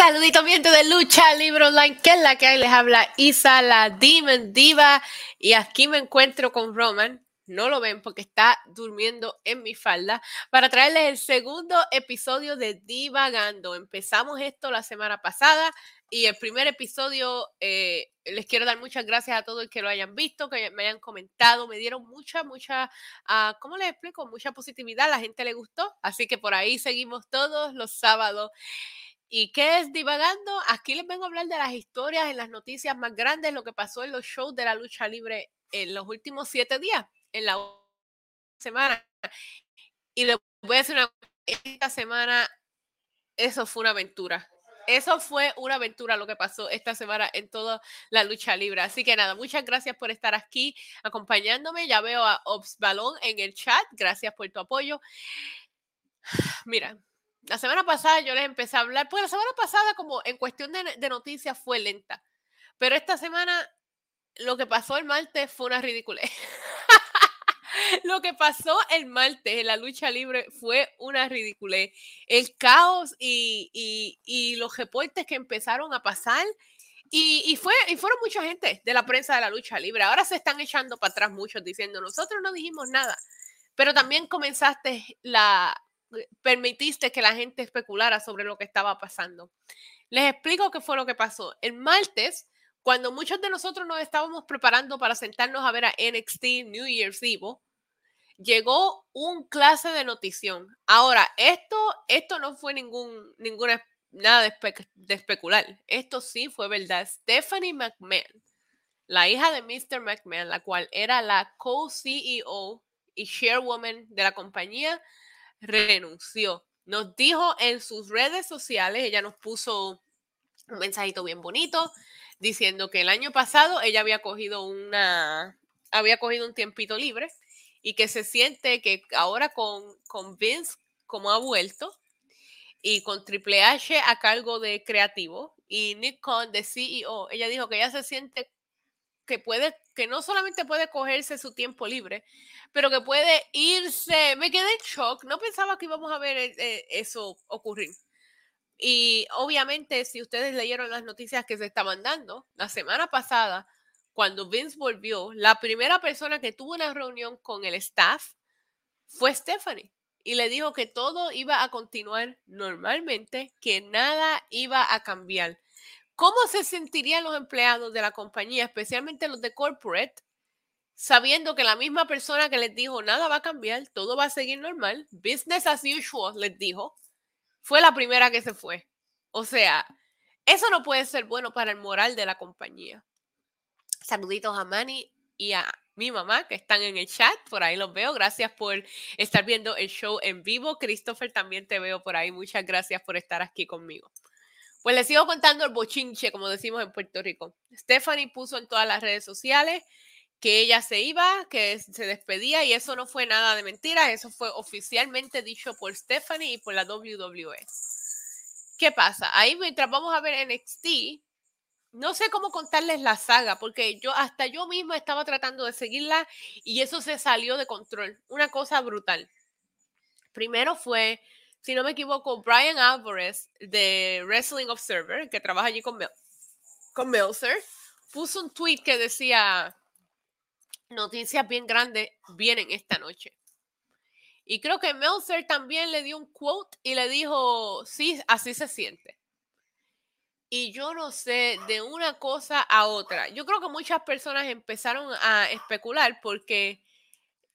Saludito viento de lucha libro online, que es la que hay, les habla Isa, la Demon Diva, y aquí me encuentro con Roman, no lo ven porque está durmiendo en mi falda, para traerles el segundo episodio de Divagando. Empezamos esto la semana pasada y el primer episodio, eh, les quiero dar muchas gracias a todos los que lo hayan visto, que me hayan comentado, me dieron mucha, mucha, uh, ¿cómo les explico? Mucha positividad, la gente le gustó, así que por ahí seguimos todos los sábados. ¿Y qué es divagando? Aquí les vengo a hablar de las historias en las noticias más grandes, lo que pasó en los shows de la lucha libre en los últimos siete días, en la semana. Y les voy a decir una esta semana, eso fue una aventura. Eso fue una aventura lo que pasó esta semana en toda la lucha libre. Así que nada, muchas gracias por estar aquí acompañándome. Ya veo a Ops Balón en el chat. Gracias por tu apoyo. Mira, la semana pasada yo les empecé a hablar, pues la semana pasada como en cuestión de, noticias fue lenta, pero esta semana lo que pasó el martes fue una ridiculez. lo que pasó el martes en la lucha libre fue una ridiculez. El caos y, y, los reportes que empezaron a pasar. Y, y, fue, y fueron mucha gente de la prensa de la lucha libre. Ahora se están echando para atrás muchos diciendo, nosotros no dijimos nada. Pero también comenzaste la, permitiste que la gente especulara sobre lo que estaba pasando. Les explico qué fue lo que pasó. El martes, cuando muchos de nosotros nos estábamos preparando para sentarnos a ver a NXT New Year's Eve, llegó un clase de notición. Ahora, esto, esto no fue ningún, ninguna, nada de, especular. Esto sí fue verdad. Stephanie McMahon, la hija de Mr. McMahon, la cual era la co-CEO y chairwoman de la compañía, renunció. Nos dijo en sus redes sociales, ella nos puso un mensajito bien bonito diciendo que el año pasado ella había cogido una, había cogido un tiempito libre y que se siente que ahora con, con Vince como ha vuelto y con Triple H a cargo de creativo y Nick Khan de CEO, ella dijo que ella se siente que puede, que no solamente puede cogerse su tiempo libre, pero que puede irse. Me quedé en shock, no pensaba que íbamos a ver eh, eh, eso ocurrir. Y obviamente, si ustedes leyeron las noticias que se estaban dando, la semana pasada, cuando Vince volvió, la primera persona que tuvo una reunión con el staff fue Stephanie. Y le dijo que todo iba a continuar normalmente, que nada iba a cambiar. ¿Cómo se sentirían los empleados de la compañía, especialmente los de corporate, sabiendo que la misma persona que les dijo nada va a cambiar, todo va a seguir normal, business as usual, les dijo, fue la primera que se fue? O sea, eso no puede ser bueno para el moral de la compañía. Saluditos a Manny y a mi mamá que están en el chat, por ahí los veo. Gracias por estar viendo el show en vivo. Christopher, también te veo por ahí. Muchas gracias por estar aquí conmigo. Pues les sigo contando el bochinche, como decimos en Puerto Rico. Stephanie puso en todas las redes sociales que ella se iba, que se despedía y eso no fue nada de mentira, eso fue oficialmente dicho por Stephanie y por la WWE. ¿Qué pasa? Ahí mientras vamos a ver NXT, no sé cómo contarles la saga, porque yo hasta yo misma estaba tratando de seguirla y eso se salió de control, una cosa brutal. Primero fue si no me equivoco, Brian Alvarez de Wrestling Observer, que trabaja allí con, Mel con Meltzer, puso un tweet que decía, noticias bien grandes vienen esta noche. Y creo que Meltzer también le dio un quote y le dijo, sí, así se siente. Y yo no sé, de una cosa a otra. Yo creo que muchas personas empezaron a especular porque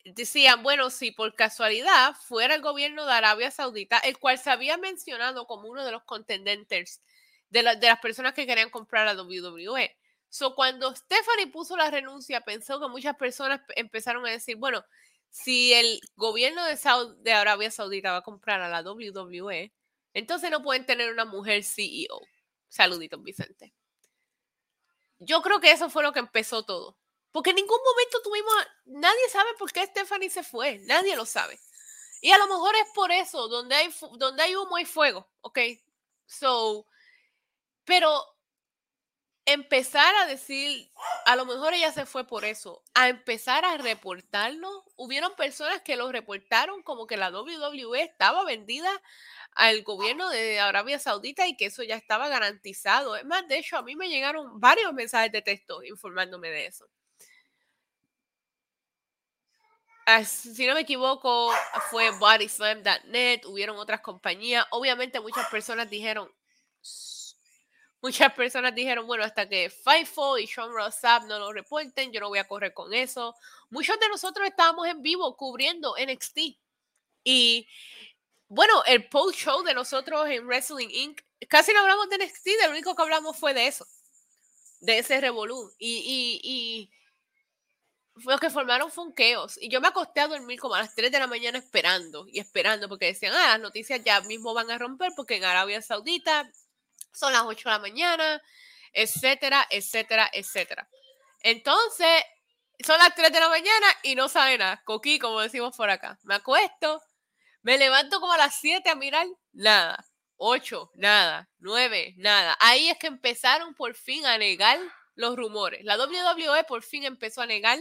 decían, bueno, si por casualidad fuera el gobierno de Arabia Saudita, el cual se había mencionado como uno de los contendentes de, de las personas que querían comprar a WWE. So, cuando Stephanie puso la renuncia, pensó que muchas personas empezaron a decir, bueno, si el gobierno de, de Arabia Saudita va a comprar a la WWE, entonces no pueden tener una mujer CEO. Saluditos, Vicente. Yo creo que eso fue lo que empezó todo. Porque en ningún momento tuvimos, nadie sabe por qué Stephanie se fue, nadie lo sabe. Y a lo mejor es por eso, donde hay, donde hay humo hay fuego, ¿ok? So, pero empezar a decir, a lo mejor ella se fue por eso, a empezar a reportarlo, hubieron personas que lo reportaron como que la WWE estaba vendida al gobierno de Arabia Saudita y que eso ya estaba garantizado. Es más, de hecho, a mí me llegaron varios mensajes de texto informándome de eso. Si no me equivoco, fue bodyslam.net, hubieron otras compañías. Obviamente muchas personas dijeron, muchas personas dijeron, bueno, hasta que Fightful y Sean Rossap no lo reporten, yo no voy a correr con eso. Muchos de nosotros estábamos en vivo cubriendo NXT. Y bueno, el post show de nosotros en Wrestling Inc. Casi no hablamos de NXT, lo único que hablamos fue de eso, de ese revolú. Y, y, lo que formaron fue un chaos. Y yo me acosté a dormir como a las 3 de la mañana esperando y esperando, porque decían, ah, las noticias ya mismo van a romper, porque en Arabia Saudita son las 8 de la mañana, etcétera, etcétera, etcétera. Entonces, son las 3 de la mañana y no sabe nada. Coquí, como decimos por acá. Me acuesto, me levanto como a las 7 a mirar, nada. 8, nada. 9, nada. Ahí es que empezaron por fin a negar los rumores. La WWE por fin empezó a negar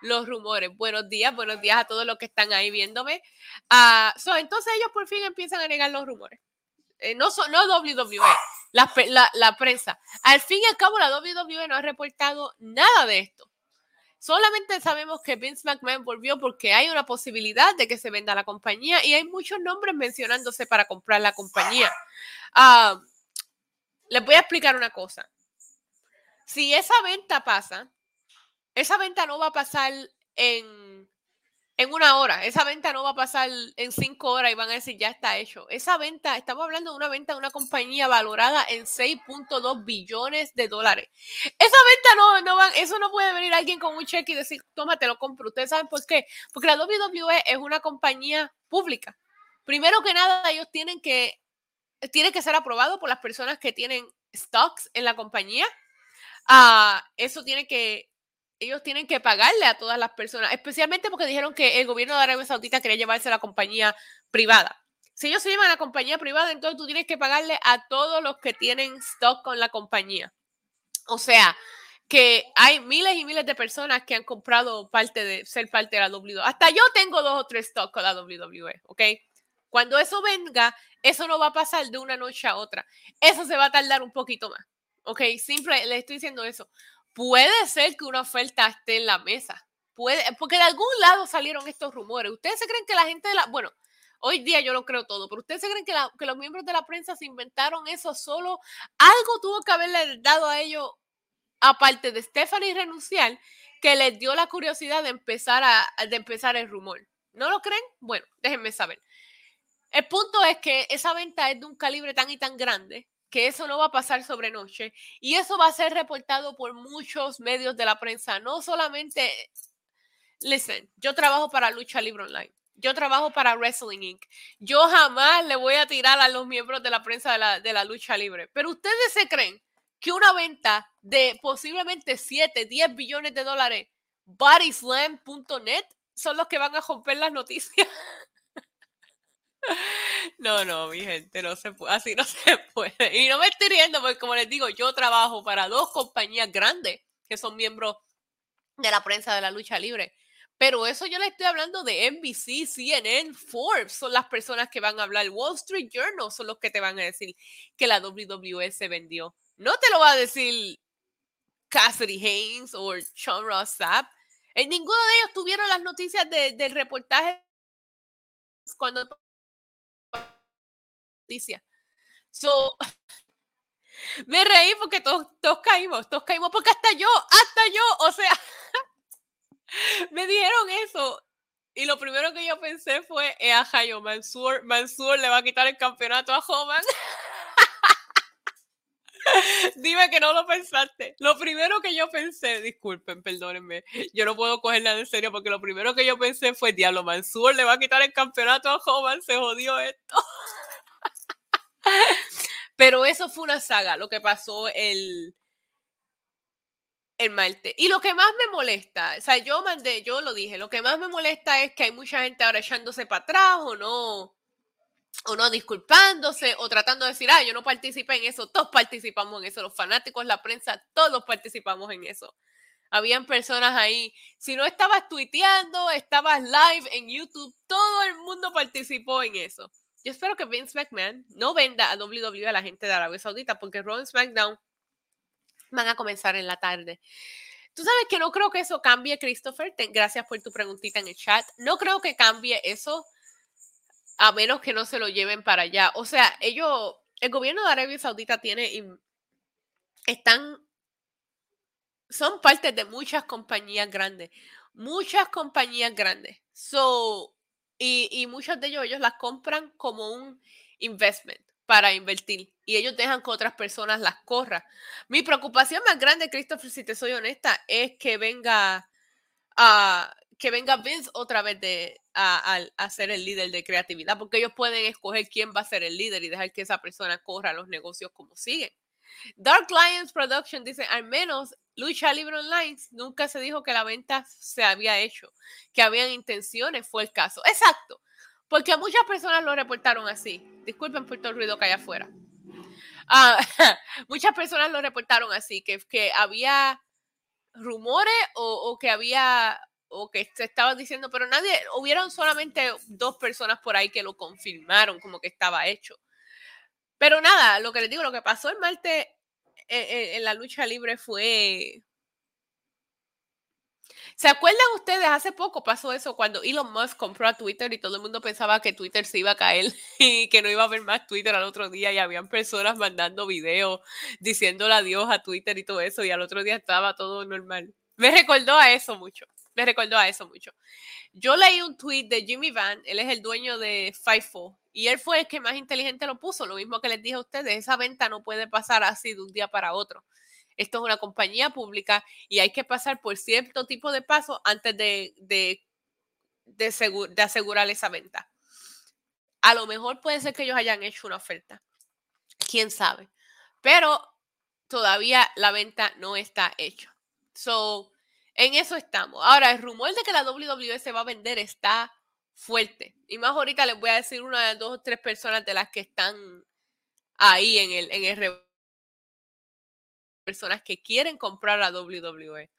los rumores. Buenos días, buenos días a todos los que están ahí viéndome. Uh, entonces ellos por fin empiezan a negar los rumores. Eh, no, no WWE, la, la, la, prensa. Al fin y al cabo, la WWE no ha reportado nada de esto. Solamente sabemos que Vince McMahon volvió porque hay una posibilidad de que se venda la compañía y hay muchos nombres mencionándose para comprar la compañía. Uh, les voy a explicar una cosa. Si esa venta pasa, esa venta no va a pasar en, en una hora. Esa venta no va a pasar en cinco horas y van a decir ya está hecho. Esa venta, estamos hablando de una venta de una compañía valorada en 6.2 billones de dólares. Esa venta no, no van, eso no puede venir alguien con un cheque y decir, toma, te lo compro. Ustedes saben por qué. Porque la WWE es una compañía pública. Primero que nada, ellos tienen que, tienen que ser aprobados por las personas que tienen stocks en la compañía Ah, eso tiene que, ellos tienen que pagarle a todas las personas, especialmente porque dijeron que el gobierno de Arabia Saudita quería llevarse a la compañía privada. Si ellos se llevan a la compañía privada, entonces tú tienes que pagarle a todos los que tienen stock con la compañía. O sea, que hay miles y miles de personas que han comprado parte de ser parte de la WWE. Hasta yo tengo dos o tres stocks con la WWE, ¿ok? Cuando eso venga, eso no va a pasar de una noche a otra. Eso se va a tardar un poquito más. Ok, simple, le estoy diciendo eso. Puede ser que una oferta esté en la mesa. Puede, porque de algún lado salieron estos rumores. ¿Ustedes se creen que la gente de la. Bueno, hoy día yo lo creo todo, pero ¿ustedes se creen que, los miembros de la prensa se inventaron eso solo? Algo tuvo que haberle dado a ellos, aparte de Stephanie renunciar, que les dio la curiosidad de empezar, a, de empezar el rumor. ¿No lo creen? Bueno, déjenme saber. El punto es que esa venta es de un calibre tan y tan grande que eso no va a pasar sobre noche y eso va a ser reportado por muchos medios de la prensa, no solamente, listen, yo trabajo para Lucha Libre Online, yo trabajo para Wrestling Inc. Yo jamás le voy a tirar a los miembros de la prensa de la, de la lucha libre, pero ustedes se creen que una venta de posiblemente 7, 10 billones de dólares, bodyslam.net, son los que van a romper las noticias. No, no, mi gente, no se puede, así no se puede. Y no me estoy riendo porque, como les digo, yo trabajo para dos compañías grandes que son miembros de la prensa de la lucha libre. Pero eso yo le estoy hablando de NBC, CNN, Forbes, son las personas que van a hablar. Wall Street Journal son los que te van a decir que la WWE se vendió. No te lo va a decir Cassidy Haynes o Sean Ross Sapp. En ninguno de ellos tuvieron las noticias del reportaje cuando So, me reí porque todos, todos caímos, todos caímos, porque hasta yo, hasta yo, o sea, me dijeron eso. Y lo primero que yo pensé fue, eh, a Jayo, Mansur, Mansur le va a quitar el campeonato a Homan. Dime que no lo pensaste. Lo primero que yo pensé, disculpen, perdónenme, yo no puedo cogerla en serio porque lo primero que yo pensé fue, diablo, Mansur le va a quitar el campeonato a Homan, se jodió esto. Pero eso fue una saga, lo que pasó el, el martes. Y lo que más me molesta, o sea, yo mandé, yo lo dije, lo que más me molesta es que hay mucha gente ahora echándose para atrás o no, o no disculpándose o tratando de decir, ah, yo no participé en eso, todos participamos en eso, los fanáticos, la prensa, todos participamos en eso. Habían personas ahí, si no estabas tuiteando, estabas live en YouTube, todo el mundo participó en eso. Yo espero que Vince McMahon no venda a WWE a la gente de Arabia Saudita porque Raw SmackDown van a comenzar en la tarde. Tú sabes que no creo que eso cambie, Christopher. gracias por tu preguntita en el chat. No creo que cambie eso a menos que no se lo lleven para allá. O sea, ellos, el gobierno de Arabia Saudita tiene, están, son parte de muchas compañías grandes, muchas compañías grandes. So, y, y muchos de ellos, ellos las compran como un investment para invertir y ellos dejan que otras personas las corran. Mi preocupación más grande, Christopher, si te soy honesta, es que venga a que venga Vince otra vez de, a, a, ser el líder de creatividad, porque ellos pueden escoger quién va a ser el líder y dejar que esa persona corra los negocios como siguen. Dark Lions Production dice, al menos Lucha Libre Online nunca se dijo que la venta se había hecho, que habían intenciones, fue el caso. Exacto, porque muchas personas lo reportaron así. Disculpen por todo el ruido que hay afuera. Ah, muchas personas lo reportaron así, que, que había rumores o, o, que había o que se estaba diciendo, pero nadie, hubieron solamente dos personas por ahí que lo confirmaron como que estaba hecho. Pero nada, lo que les digo, lo que pasó el martes en, en la lucha libre fue ¿Se acuerdan ustedes? Hace poco pasó eso cuando Elon Musk compró a Twitter y todo el mundo pensaba que Twitter se iba a caer y que no iba a haber más Twitter al otro día y habían personas mandando videos diciéndole adiós a Twitter y todo eso y al otro día estaba todo normal. Me recordó a eso mucho. Me recordó a eso mucho. Yo leí un tweet de Jimmy Van, él es el dueño de FIFO y él fue el que más inteligente lo puso. Lo mismo que les dije a ustedes, esa venta no puede pasar así de un día para otro. Esto es una compañía pública y hay que pasar por cierto tipo de pasos antes de, de, asegurar esa venta. A lo mejor puede ser que ellos hayan hecho una oferta. Quién sabe. Pero todavía la venta no está hecha. So, en eso estamos. Ahora, el rumor de que la WWE se va a vender está fuerte. Y más ahorita les voy a decir una, dos o tres personas de las que están ahí en el, en el personas que quieren comprar a WWE.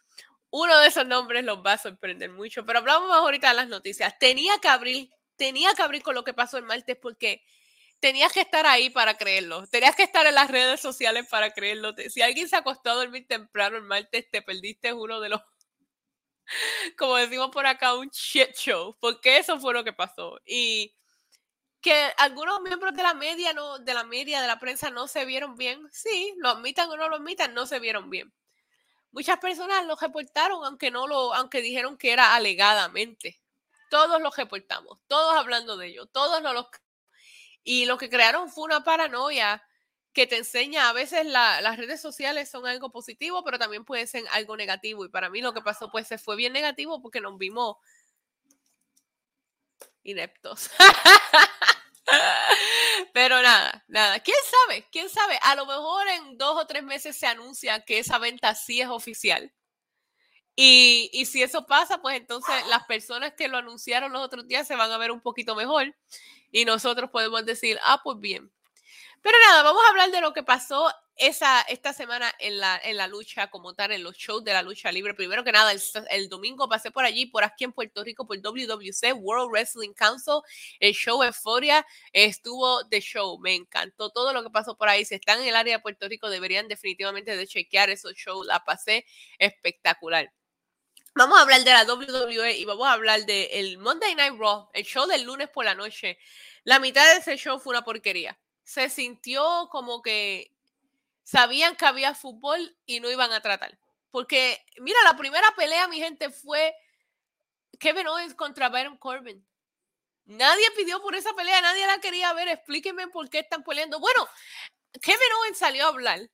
Uno de esos nombres los va a sorprender mucho, pero hablamos más ahorita de las noticias. Tenía que abrir, tenía que abrir con lo que pasó el martes porque tenías que estar ahí para creerlo. Tenías que estar en las redes sociales para creerlo. Si alguien se acostó a dormir temprano el martes, te perdiste uno de los, como decimos por acá, un shit porque eso fue lo que pasó. Y que algunos miembros de la media no, de la media, de la prensa no se vieron bien. Sí, lo admitan o no lo admitan, no se vieron bien. Muchas personas lo reportaron, aunque no lo, aunque dijeron que era alegadamente. Todos lo reportamos, todos hablando de ello, todos lo, los y lo que crearon fue una paranoia que te enseña a veces las redes sociales son algo positivo, pero también puede ser algo negativo. Y para mí lo que pasó pues se fue bien negativo porque nos vimos ineptos. Pero nada, nada. ¿Quién sabe? ¿Quién sabe? A lo mejor en dos o tres meses se anuncia que esa venta sí es oficial. Y, y, si eso pasa, pues entonces las personas que lo anunciaron los otros días se van a ver un poquito mejor y nosotros podemos decir, ah, pues bien. Pero nada, vamos a hablar de lo que pasó esa, esta semana en la, en la lucha como tal, en los shows de la lucha libre. Primero que nada, el, domingo pasé por allí, por aquí en Puerto Rico, por WWC, World Wrestling Council, el show Euphoria, estuvo de show, me encantó todo lo que pasó por ahí. Si están en el área de Puerto Rico, deberían definitivamente de chequear esos shows, la pasé espectacular. Vamos a hablar de la WWE y vamos a hablar del Monday Night Raw, el show del lunes por la noche. La mitad de ese show fue una porquería. Se sintió como que sabían que había fútbol y no iban a tratar. Porque, mira, la primera pelea, mi gente, fue Kevin Owens contra Baron Corbin. Nadie pidió por esa pelea, nadie la quería ver. Explíquenme por qué están peleando. Bueno, Kevin Owens salió a hablar.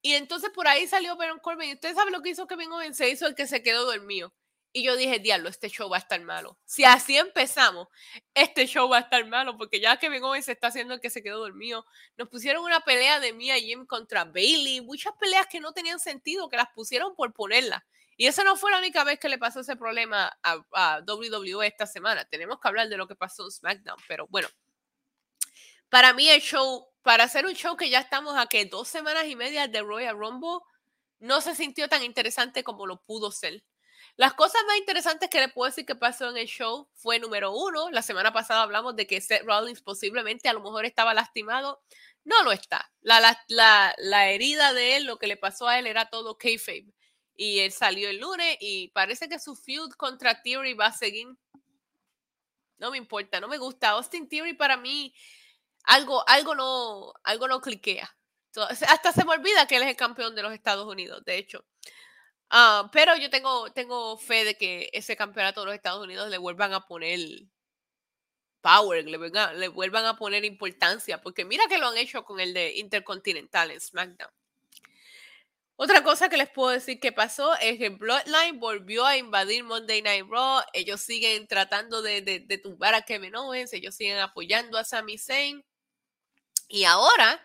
Y entonces por ahí salió Baron Corbin. ¿Y usted sabe lo que hizo Kevin Owens? Se hizo el que se quedó dormido. Y yo dije, diablo, este show va a estar malo. Si así empezamos, este show va a estar malo, porque ya que Owens se está haciendo el que se quedó dormido, nos pusieron una pelea de Mia Jim contra Bailey, muchas peleas que no tenían sentido, que las pusieron por ponerlas. Y esa no fue la única vez que le pasó ese problema a, a WWE esta semana. Tenemos que hablar de lo que pasó en SmackDown, pero bueno, para mí el show, para hacer un show que ya estamos a que dos semanas y media de Royal Rumble, no se sintió tan interesante como lo pudo ser. Las cosas más interesantes que le puedo decir que pasó en el show fue número uno. La semana pasada hablamos de que Seth Rollins posiblemente a lo mejor estaba lastimado. No lo está. La, la, la, herida de él, lo que le pasó a él era todo kayfabe. Y él salió el lunes y parece que su feud contra Theory va a seguir. No me importa, no me gusta. Austin Theory para mí algo, algo no, algo no cliquea. hasta se me olvida que él es el campeón de los Estados Unidos, de hecho. Ah, pero yo tengo, tengo fe de que ese campeonato de los Estados Unidos le vuelvan a poner power, le, le vuelvan a poner importancia, porque mira que lo han hecho con el de Intercontinental en SmackDown. Otra cosa que les puedo decir que pasó es que Bloodline volvió a invadir Monday Night Raw. Ellos siguen tratando de, de, de tumbar a Kevin Owens, ellos siguen apoyando a Sami Zayn. Y ahora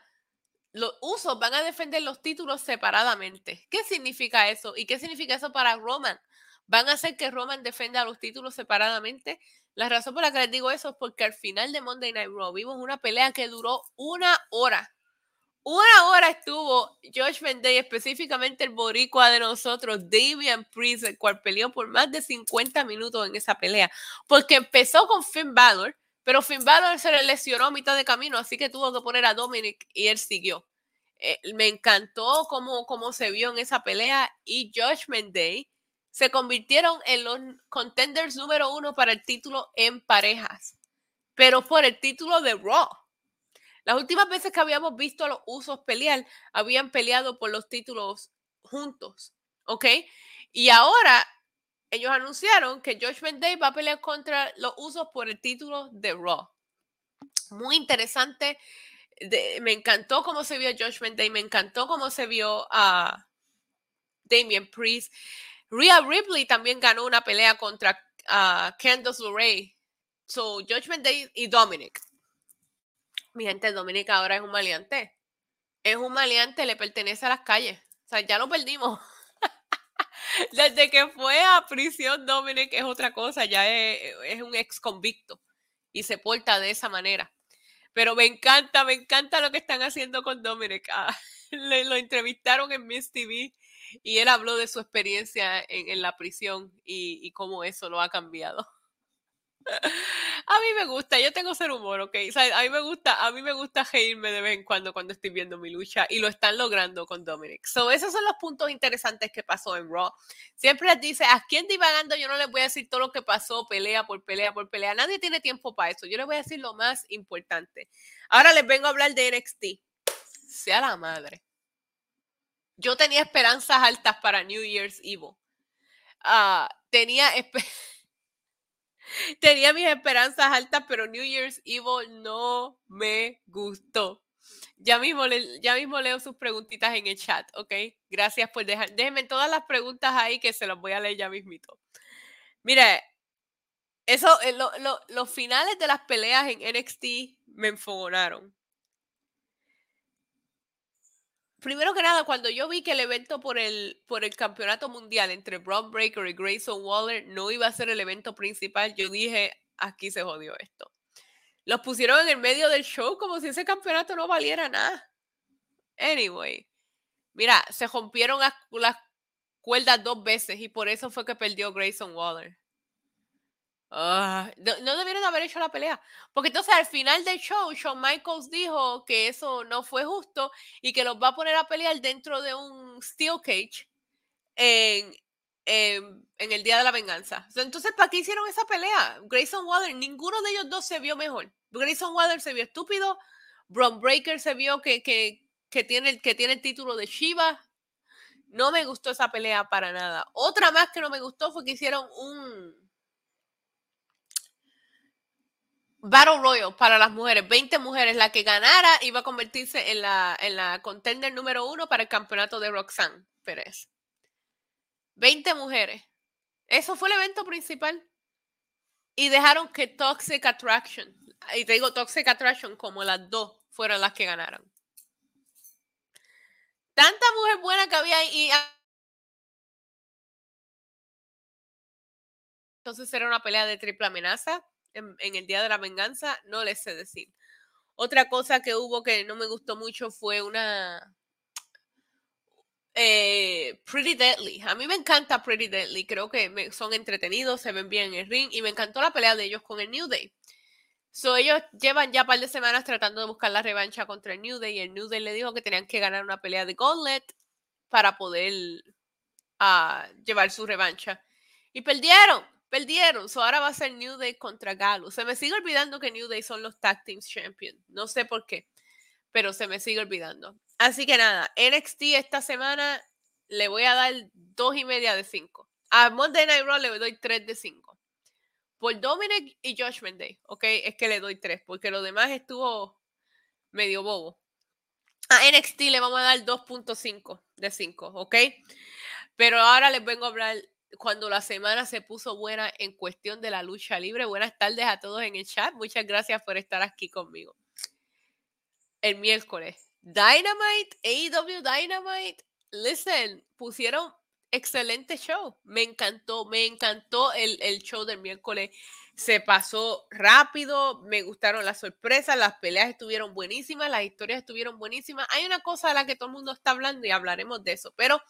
los usos van a defender los títulos separadamente. ¿Qué significa eso? ¿Y qué significa eso para Roman? ¿Van a hacer que Roman defenda los títulos separadamente? La razón por la que les digo eso es porque al final de Monday Night Raw vimos una pelea que duró una hora. Una hora estuvo Josh Day, específicamente el boricua de nosotros, Damian Priest, el cual peleó por más de 50 minutos en esa pelea. Porque empezó con Finn Balor, pero Finn Balor se le lesionó a mitad de camino, así que tuvo que poner a Dominic y él siguió. Eh, me encantó cómo, cómo se vio en esa pelea y Judgment Day se convirtieron en los contenders número uno para el título en parejas, pero por el título de Raw. Las últimas veces que habíamos visto a los usos pelear, habían peleado por los títulos juntos, ¿ok? Y ahora ellos anunciaron que Josh Day va a pelear contra los usos por el título de Raw. Muy interesante. me encantó cómo se vio Josh Day, me encantó cómo se vio a Damian Priest. Rhea Ripley también ganó una pelea contra uh, Candice LeRae. So, Judgment Day y Dominic. Mi gente, Dominic ahora es un maleante. Es un maleante, le pertenece a las calles. O sea, ya lo perdimos. Desde que fue a prisión, Dominic es otra cosa, ya es, un ex convicto y se porta de esa manera. Pero me encanta, me encanta lo que están haciendo con Dominic. Ah, le, lo entrevistaron en Miss TV y él habló de su experiencia en, la prisión y, y cómo eso lo ha cambiado. A mí me gusta, yo tengo ser humor, ¿ok? a mí me gusta, a mí me gusta reírme de vez en cuando cuando estoy viendo mi lucha y lo están logrando con Dominic. So, esos son los puntos interesantes que pasó en Raw. Siempre les dice, a quién divagando yo no les voy a decir todo lo que pasó, pelea por pelea por pelea. Nadie tiene tiempo para eso. Yo les voy a decir lo más importante. Ahora les vengo a hablar de NXT. Sea la madre. Yo tenía esperanzas altas para New Year's Eve. Ah, tenía esperanzas Tenía mis esperanzas altas, pero New Year's Eve no me gustó. Ya mismo, ya mismo leo sus preguntitas en el chat, ¿ok? Gracias por dejar. Déjenme todas las preguntas ahí que se las voy a leer ya mismito. Mire, eso, eh, los finales de las peleas en NXT me enfogonaron. Primero que nada, cuando yo vi que el evento por el, por el campeonato mundial entre Braun Breaker y Grayson Waller no iba a ser el evento principal, yo dije, aquí se jodió esto. Los pusieron en el medio del show como si ese campeonato no valiera nada. Anyway, mira, se rompieron las cuerdas dos veces y por eso fue que perdió Grayson Waller. Ah, no, debieron haber hecho la pelea. Porque entonces al final del show, Shawn Michaels dijo que eso no fue justo y que los va a poner a pelear dentro de un Steel Cage en, en, el Día de la Venganza. Entonces, ¿para qué hicieron esa pelea? Grayson Waller, ninguno de ellos dos se vio mejor. Grayson Waller se vio estúpido. Braun Breaker se vio que, que, que, tiene, que tiene el título de Shiva. No me gustó esa pelea para nada. Otra más que no me gustó fue que hicieron un Battle Royal para las mujeres, 20 mujeres, la que ganara iba a convertirse en la, en la contender número uno para el campeonato de Roxanne Pérez. 20 mujeres. Eso fue el evento principal. Y dejaron que Toxic Attraction, y te digo Toxic Attraction como las dos, fueron las que ganaron. Tanta mujer buena que había ahí. Entonces era una pelea de triple amenaza en, el Día de la Venganza, no les sé decir. Otra cosa que hubo que no me gustó mucho fue una... eh, Pretty Deadly. A mí me encanta Pretty Deadly. Creo que son entretenidos, se ven bien en el ring y me encantó la pelea de ellos con el New Day. So, ellos llevan ya un par de semanas tratando de buscar la revancha contra el New Day y el New Day le dijo que tenían que ganar una pelea de Gauntlet para poder uh, llevar su revancha. Y perdieron, perdieron. So, ahora va a ser New Day contra Galo. Se me sigue olvidando que New Day son los Tag Team Champions. No sé por qué, pero se me sigue olvidando. Así que nada, NXT esta semana le voy a dar dos y media de cinco. A Monday Night Raw le doy tres de cinco. Por Dominic y Judgment Day, ¿ok? Es que le doy tres, porque lo demás estuvo medio bobo. A NXT le vamos a dar 2.5 de 5, ¿ok? Pero ahora les vengo a hablar cuando la semana se puso buena en cuestión de la lucha libre. Buenas tardes a todos en el chat. Muchas gracias por estar aquí conmigo. El miércoles Dynamite, AEW Dynamite, listen, pusieron excelente show. Me encantó, me encantó el, el, show del miércoles. Se pasó rápido, me gustaron las sorpresas, las peleas estuvieron buenísimas, las historias estuvieron buenísimas. Hay una cosa de la que todo el mundo está hablando y hablaremos de eso. Pero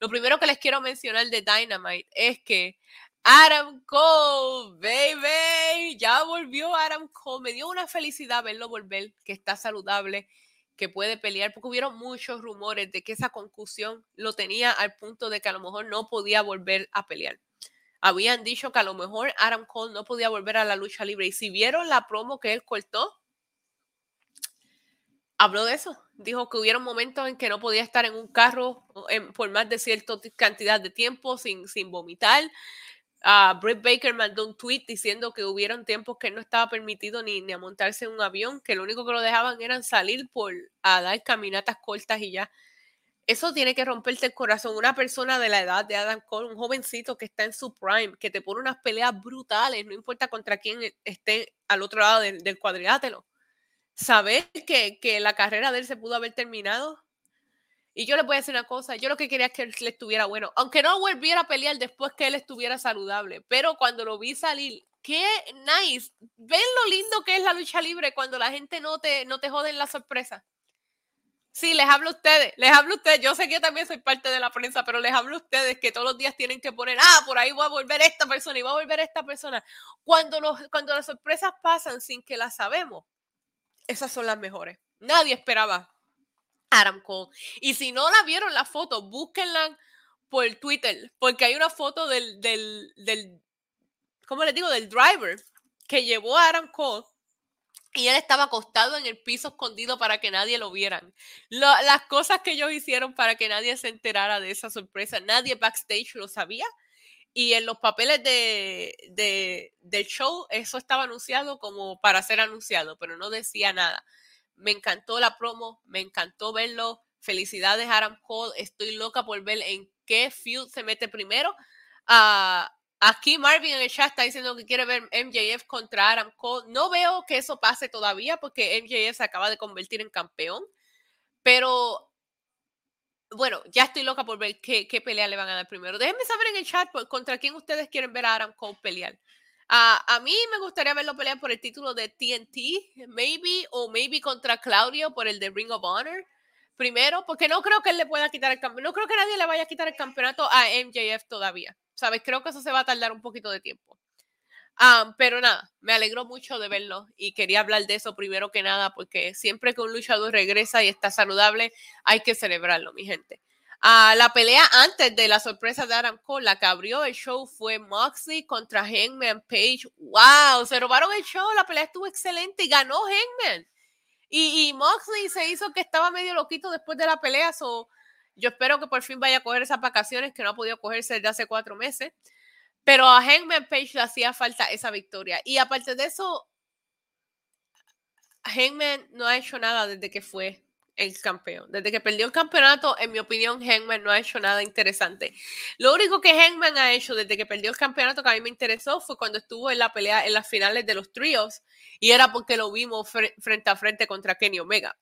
lo primero que les quiero mencionar de Dynamite es que Adam Cole, baby, ya volvió Adam Cole. Me dio una felicidad verlo volver, que está saludable que puede pelear, porque hubieron muchos rumores de que esa concusión lo tenía al punto de que a lo mejor no podía volver a pelear. Habían dicho que a lo mejor Adam Cole no podía volver a la lucha libre. Y si vieron la promo que él cortó, habló de eso. Dijo que hubieron momentos en que no podía estar en un carro por más de cierta cantidad de tiempo sin, sin vomitar. Uh, Baker mandó un tweet diciendo que hubieron tiempos que no estaba permitido ni, ni a montarse en un avión, que lo único que lo dejaban eran salir por a dar caminatas cortas y ya. Eso tiene que romperte el corazón. Una persona de la edad de Adam Cole, un jovencito que está en su prime, que te pone unas peleas brutales, no importa contra quién esté al otro lado del, cuadrilátero. Saber que, que la carrera de él se pudo haber terminado y yo le voy a decir una cosa, yo lo que quería es que él estuviera bueno, aunque no volviera a pelear después que él estuviera saludable, pero cuando lo vi salir, qué nice, ven lo lindo que es la lucha libre cuando la gente no te, no te jode en la sorpresa. Sí, les hablo a ustedes, les hablo a ustedes, yo sé que también soy parte de la prensa, pero les hablo a ustedes que todos los días tienen que poner, ah, por ahí voy a volver esta persona y va a volver esta persona. Cuando, los, cuando las sorpresas pasan sin que las sabemos, esas son las mejores. Nadie esperaba Adam Cole. Y si no la vieron la foto, búsquenla por Twitter, porque hay una foto del, del, del ¿cómo les digo? Del driver que llevó a Adam Cole y él estaba acostado en el piso escondido para que nadie lo vieran. las cosas que ellos hicieron para que nadie se enterara de esa sorpresa, nadie backstage lo sabía. Y en los papeles de, de, del show, eso estaba anunciado como para ser anunciado, pero no decía nada. Me encantó la promo, me encantó verlo. Felicidades, Adam Cole. Estoy loca por ver en qué feud se mete primero. Ah, aquí Marvin en el chat está diciendo que quiere ver MJF contra Adam Cole. No veo que eso pase todavía porque MJF se acaba de convertir en campeón. Pero bueno, ya estoy loca por ver qué, pelea le van a dar primero. Déjenme saber en el chat contra quién ustedes quieren ver a Adam Cole pelear a mí me gustaría verlo pelear por el título de TNT, maybe, o maybe contra Claudio por el de Ring of Honor. Primero, porque no creo que le pueda quitar el campeonato. No creo que nadie le vaya a quitar el campeonato a MJF todavía. ¿Sabes? Creo que eso se va a tardar un poquito de tiempo. pero nada, me alegró mucho de verlo y quería hablar de eso primero que nada porque siempre que un luchador regresa y está saludable hay que celebrarlo, mi gente la pelea antes de la sorpresa de Adam Cole, la que abrió el show fue Moxley contra Hangman Page. ¡Wow! Se robaron el show, la pelea estuvo excelente y ganó Hangman. Y, Moxley se hizo que estaba medio loquito después de la pelea. So, yo espero que por fin vaya a coger esas vacaciones que no ha podido cogerse desde hace cuatro meses. Pero a Hangman Page le hacía falta esa victoria. Y aparte de eso, Hangman no ha hecho nada desde que fue el campeón. Desde que perdió el campeonato, en mi opinión, Hangman no ha hecho nada interesante. Lo único que Hangman ha hecho desde que perdió el campeonato que a mí me interesó fue cuando estuvo en la pelea en las finales de los tríos y era porque lo vimos frente a frente contra Kenny Omega.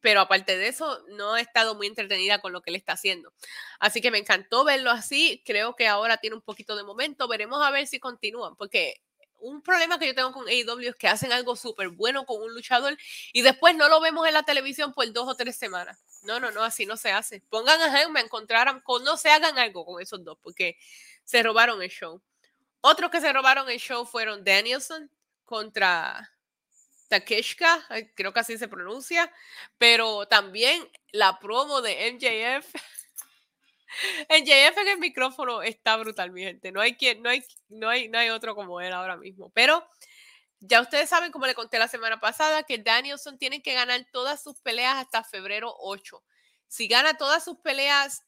Pero aparte de eso, no he estado muy entretenida con lo que él está haciendo. Así que me encantó verlo así. Creo que ahora tiene un poquito de momento. Veremos a ver si continúan, porque un problema que yo tengo con AEW es que hacen algo súper bueno con un luchador y después no lo vemos en la televisión por dos o tres semanas. No, no, no, así no se hace. Pongan a Hangman, encontraran, con, no se hagan algo con esos dos porque se robaron el show. Otros que se robaron el show fueron Danielson contra Takeshka, creo que así se pronuncia, pero también la promo de MJF. MJF en el micrófono está brutal, mi gente. No hay quien, no hay, no hay, no hay otro como él ahora mismo. Pero ya ustedes saben, como le conté la semana pasada, que Danielson tiene que ganar todas sus peleas hasta febrero 8. Si gana todas sus peleas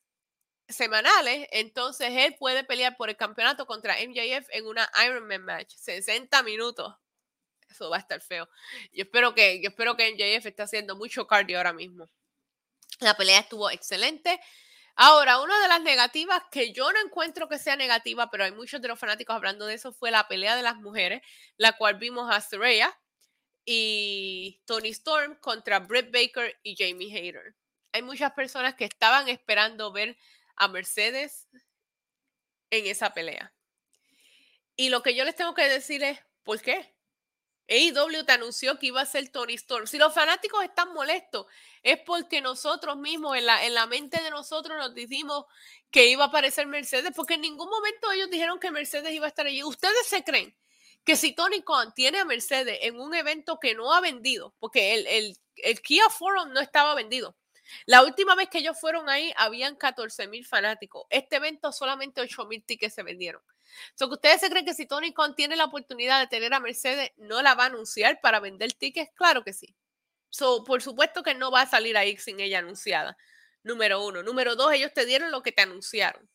semanales, entonces él puede pelear por el campeonato contra MJF en una Ironman match, 60 minutos eso va a estar feo. Yo espero que, yo espero que MJF esté haciendo mucho cardio ahora mismo. La pelea estuvo excelente. Ahora, una de las negativas que yo no encuentro que sea negativa, pero hay muchos de los fanáticos hablando de eso, fue la pelea de las mujeres, la cual vimos a Saraya y Tony Storm contra Britt Baker y Jamie Hayter. Hay muchas personas que estaban esperando ver a Mercedes en esa pelea. Y lo que yo les tengo que decir es, ¿por qué? AEW te anunció que iba a ser Tony Storm. Si los fanáticos están molestos, es porque nosotros mismos, en la, en la mente de nosotros, nos dijimos que iba a aparecer Mercedes, porque en ningún momento ellos dijeron que Mercedes iba a estar allí. ¿Ustedes se creen que si Tony Khan tiene a Mercedes en un evento que no ha vendido, porque el, el, el Kia Forum no estaba vendido, la última vez que ellos fueron ahí, habían 14 mil fanáticos. Este evento solamente 8 mil tickets se vendieron. So, que ustedes se creen que si Tony Khan tiene la oportunidad de tener a Mercedes, no la va a anunciar para vender tickets? Claro que sí. So, por supuesto que no va a salir ahí sin ella anunciada. Número uno. Número dos, ellos te dieron lo que te anunciaron.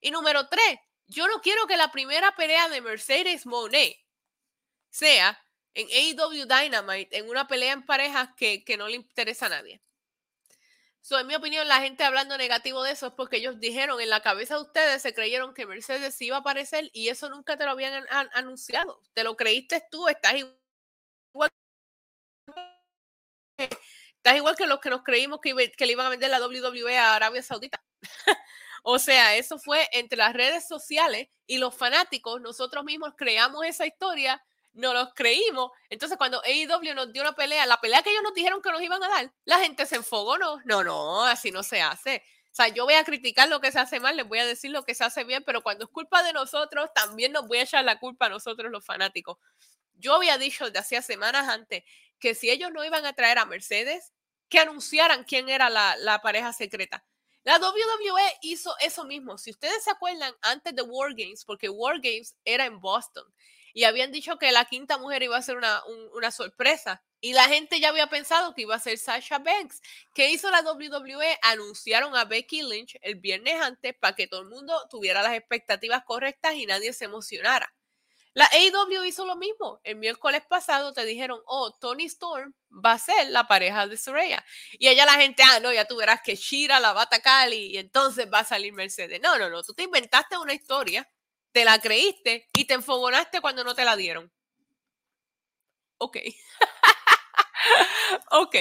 Y número tres, yo no quiero que la primera pelea de Mercedes Monet sea en AEW Dynamite, en una pelea en parejas que, que no le interesa a nadie. So, en mi opinión, la gente hablando negativo de eso es porque ellos dijeron en la cabeza de ustedes, se creyeron que Mercedes iba a aparecer y eso nunca te lo habían anunciado. Te lo creíste tú, estás igual. Estás igual que los que nos creímos que, que le iban a vender la WWE a Arabia Saudita. o sea, eso fue entre las redes sociales y los fanáticos. Nosotros mismos creamos esa historia no los creímos. Entonces, cuando AEW nos dio una pelea, la pelea que ellos nos dijeron que nos iban a dar, la gente se enfogó, no, no, no, así no se hace. O sea, yo voy a criticar lo que se hace mal, les voy a decir lo que se hace bien, pero cuando es culpa de nosotros, también nos voy a echar la culpa a nosotros los fanáticos. Yo había dicho de hacía semanas antes que si ellos no iban a traer a Mercedes, que anunciaran quién era la, la pareja secreta. La WWE hizo eso mismo. Si ustedes se acuerdan, antes de War Games, porque War Games era en Boston, y habían dicho que la quinta mujer iba a ser una, una sorpresa. Y la gente ya había pensado que iba a ser Sasha Banks. ¿Qué hizo la WWE? Anunciaron a Becky Lynch el viernes antes para que todo el mundo tuviera las expectativas correctas y nadie se emocionara. La AEW hizo lo mismo. El miércoles pasado te dijeron, oh, Tony Storm va a ser la pareja de Soraya. Y allá la gente, ah, no, ya tú verás que Shira la va a atacar y, y entonces va a salir Mercedes. No, no, no, tú te inventaste una historia te la creíste y te enfogonaste cuando no te la dieron. Ok. ok.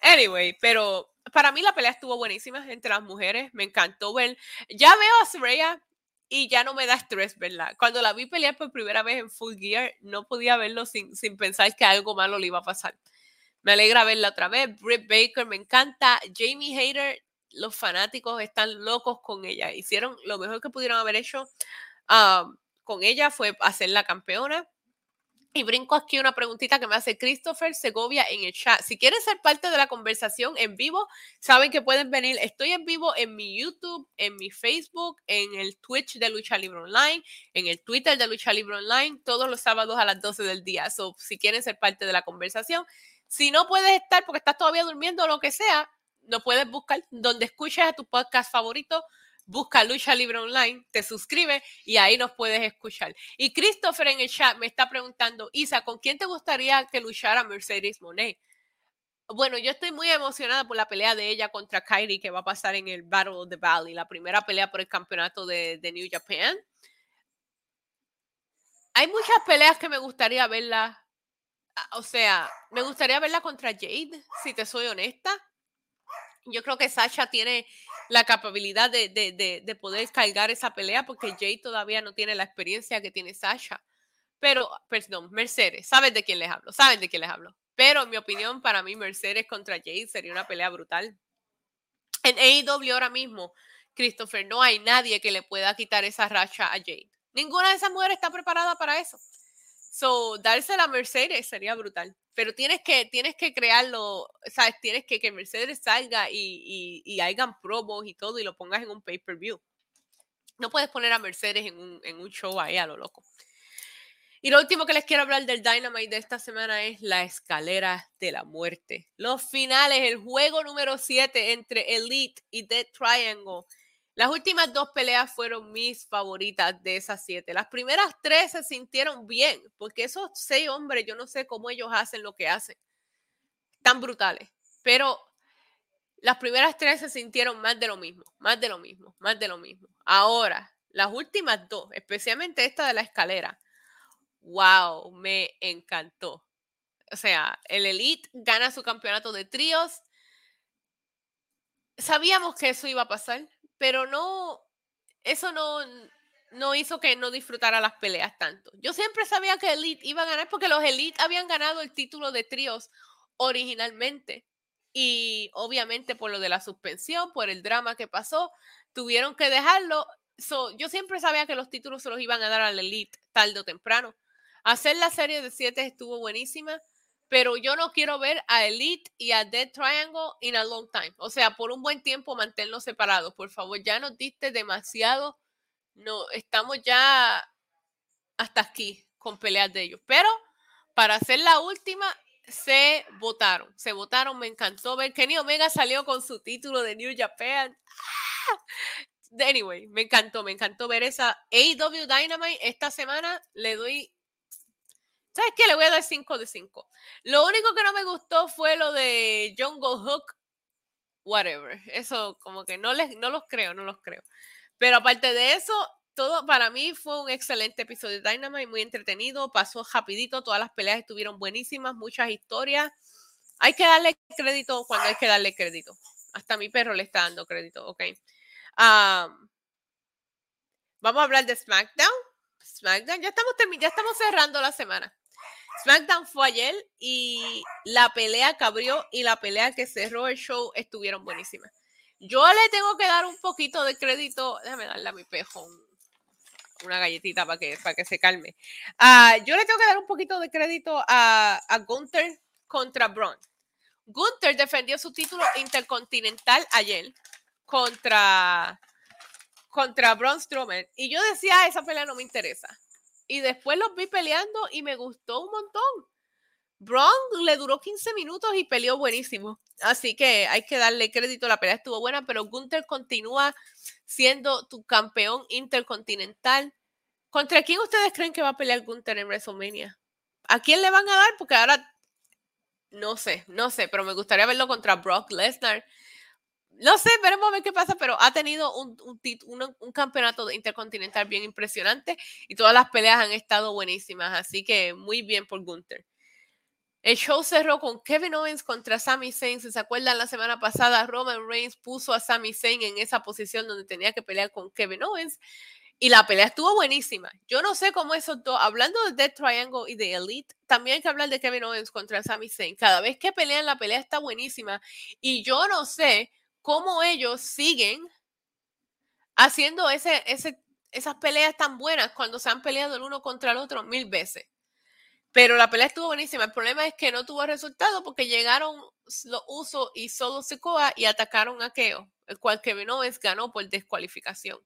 Anyway, pero para mí la pelea estuvo buenísima entre las mujeres. Me encantó ver. Ya veo a Soraya y ya no me da estrés, ¿verdad? Cuando la vi pelear por primera vez en Full Gear, no podía verlo sin, sin pensar que algo malo le iba a pasar. Me alegra verla otra vez. Britt Baker me encanta. Jamie Hayter, los fanáticos están locos con ella. Hicieron lo mejor que pudieron haber hecho con ella fue hacer la campeona. Y brinco aquí una preguntita que me hace Christopher Segovia en el chat. Si quieren ser parte de la conversación en vivo, saben que pueden venir. Estoy en vivo en mi YouTube, en mi Facebook, en el Twitch de Lucha Libre Online, en el Twitter de Lucha Libre Online, todos los sábados a las 12 del día. So, si quieren ser parte de la conversación, si no puedes estar porque estás todavía durmiendo o lo que sea, no puedes buscar donde escuches a tu podcast favorito busca Lucha Libre Online, te suscribes y ahí nos puedes escuchar. Y Christopher en el chat me está preguntando, Isa, ¿con quién te gustaría que luchara Mercedes Monet? Bueno, yo estoy muy emocionada por la pelea de ella contra Kairi que va a pasar en el Battle of the Valley, la primera pelea por el campeonato de, de New Japan. Hay muchas peleas que me gustaría verla. O sea, me gustaría verla contra Jade, si te soy honesta. Yo creo que Sasha tiene la capacidad de, poder cargar esa pelea porque Jay todavía no tiene la experiencia que tiene Sasha. pero, perdón, Mercedes, ¿sabes de quién les hablo? ¿Saben de quién les hablo? Pero en mi opinión, para mí, Mercedes contra Jade sería una pelea brutal. En AEW ahora mismo, Christopher, no hay nadie que le pueda quitar esa racha a Jade. Ninguna de esas mujeres está preparada para eso. So, dársela a Mercedes sería brutal. Pero tienes que, tienes que crearlo, ¿sabes? Tienes que que Mercedes salga y, y, y hagan promos y todo y lo pongas en un pay-per-view. No puedes poner a Mercedes en un, en un show ahí a lo loco. Y lo último que les quiero hablar del Dynamite de esta semana es la escalera de la muerte. Los finales, el juego número 7 entre Elite y Dead Triangle. Las últimas dos peleas fueron mis favoritas de esas siete. Las primeras tres se sintieron bien, porque esos seis hombres, yo no sé cómo ellos hacen lo que hacen. Tan brutales. Pero las primeras tres se sintieron más de lo mismo, más de lo mismo, más de lo mismo. Ahora, las últimas dos, especialmente esta de la escalera, wow, me encantó. O sea, el Elite gana su campeonato de tríos. Sabíamos que eso iba a pasar, pero no, eso no, no hizo que no disfrutara las peleas tanto. Yo siempre sabía que Elite iba a ganar porque los Elite habían ganado el título de tríos originalmente. Y obviamente por lo de la suspensión, por el drama que pasó, tuvieron que dejarlo. yo siempre sabía que los títulos se los iban a dar al Elite tarde o temprano. Hacer la serie de siete estuvo buenísima, pero yo no quiero ver a Elite y a Dead Triangle in a long time. O sea, por un buen tiempo manténlos separados. Por favor, ya nos diste demasiado. No, estamos ya hasta aquí con peleas de ellos. Pero para hacer la última, se votaron. Se votaron, me encantó ver. Kenny Omega salió con su título de New Japan. Anyway, me encantó, me encantó ver esa AEW Dynamite esta semana. Le doy ¿Sabes qué? Le voy a dar 5 de 5. Lo único que no me gustó fue lo de Jungle Hook, whatever. Eso como que no, les, no los creo, no los creo. Pero aparte de eso, todo para mí fue un excelente episodio de Dynamite, muy entretenido, pasó rapidito, todas las peleas estuvieron buenísimas, muchas historias. Hay que darle crédito cuando hay que darle crédito. Hasta mi perro le está dando crédito, ok. vamos a hablar de SmackDown. SmackDown, ya estamos, ya estamos cerrando la semana. SmackDown fue ayer y la pelea que abrió y la pelea que cerró el show estuvieron buenísimas. Yo le tengo que dar un poquito de crédito. Déjame darle a mi pejo una galletita para que, para que se calme. Ah, yo le tengo que dar un poquito de crédito a, a Gunther contra Braun. Gunther defendió su título intercontinental ayer contra, contra Braun Strowman. Y yo decía, ah, esa pelea no me interesa. Y después los vi peleando y me gustó un montón. Braun le duró 15 minutos y peleó buenísimo. Así que hay que darle crédito, la pelea estuvo buena, pero Gunther continúa siendo tu campeón intercontinental. ¿Contra quién ustedes creen que va a pelear Gunther en WrestleMania? ¿A quién le van a dar? Porque ahora no sé, no sé, pero me gustaría verlo contra Brock Lesnar no sé, veremos a ver qué pasa, pero ha tenido un, un, campeonato intercontinental bien impresionante y todas las peleas han estado buenísimas, así que muy bien por Gunther. El show cerró con Kevin Owens contra Sami Zayn. Si se acuerdan, la semana pasada Roman Reigns puso a Sami Zayn en esa posición donde tenía que pelear con Kevin Owens y la pelea estuvo buenísima. Yo no sé cómo eso todo, hablando de Death Triangle y de Elite, también hay que hablar de Kevin Owens contra Sami Zayn. Cada vez que pelean, la pelea está buenísima y yo no sé cómo ellos siguen haciendo ese, esas peleas tan buenas cuando se han peleado el uno contra el otro mil veces. Pero la pelea estuvo buenísima. El problema es que no tuvo resultado porque llegaron los usos y solo Secoa y atacaron a Keo, el cual Kevin Owens ganó por descualificación.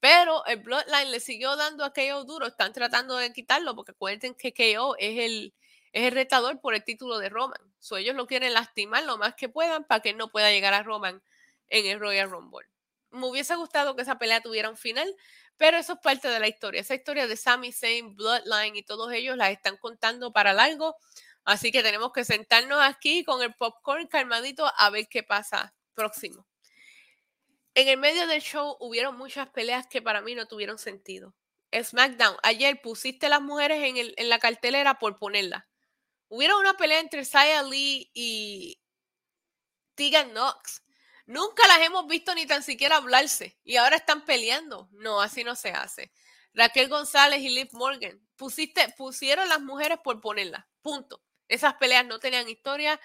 Pero el Bloodline le siguió dando a KO duro. Están tratando de quitarlo porque cuenten que KO es el, es el retador por el título de Roman. So, ellos lo quieren lastimar lo más que puedan para que no pueda llegar a Roman en el Royal Rumble. Me hubiese gustado que esa pelea tuviera un final, pero eso es parte de la historia. Esa historia de Sami Zayn, Bloodline y todos ellos la están contando para largo. Así que tenemos que sentarnos aquí con el popcorn calmadito a ver qué pasa próximo. En el medio del show hubieron muchas peleas que para mí no tuvieron sentido. SmackDown, ayer pusiste las mujeres en, en la cartelera por ponerlas. Hubiera una pelea entre Saya Lee y Tegan Knox. Nunca las hemos visto ni tan siquiera hablarse y ahora están peleando. No, así no se hace. Raquel González y Liv Morgan. Pusiste, pusieron las mujeres por ponerlas. Punto. Esas peleas no tenían historia,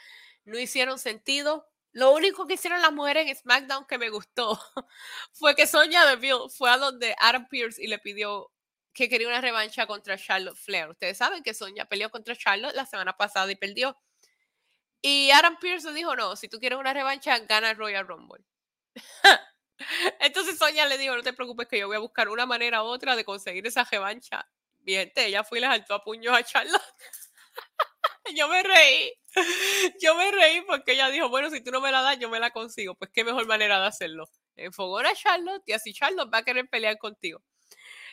no hicieron sentido. Lo único que hicieron las mujeres en SmackDown que me gustó fue que Sonia Deville fue a donde Adam Pierce y le pidió que quería una revancha contra Charlotte Flair. Ustedes saben que Sonia peleó contra Charlotte la semana pasada y perdió. Y Adam Pierce dijo, no, si tú quieres una revancha, gana Royal Rumble. Entonces Sonia le dijo, no te preocupes que yo voy a buscar una manera u otra de conseguir esa revancha. Bien, ella fue y le saltó a puños a Charlotte. yo me reí. Yo me reí porque ella dijo, bueno, si tú no me la das, yo me la consigo. Pues qué mejor manera de hacerlo. Enfogó a Charlotte y así Charlotte va a querer pelear contigo.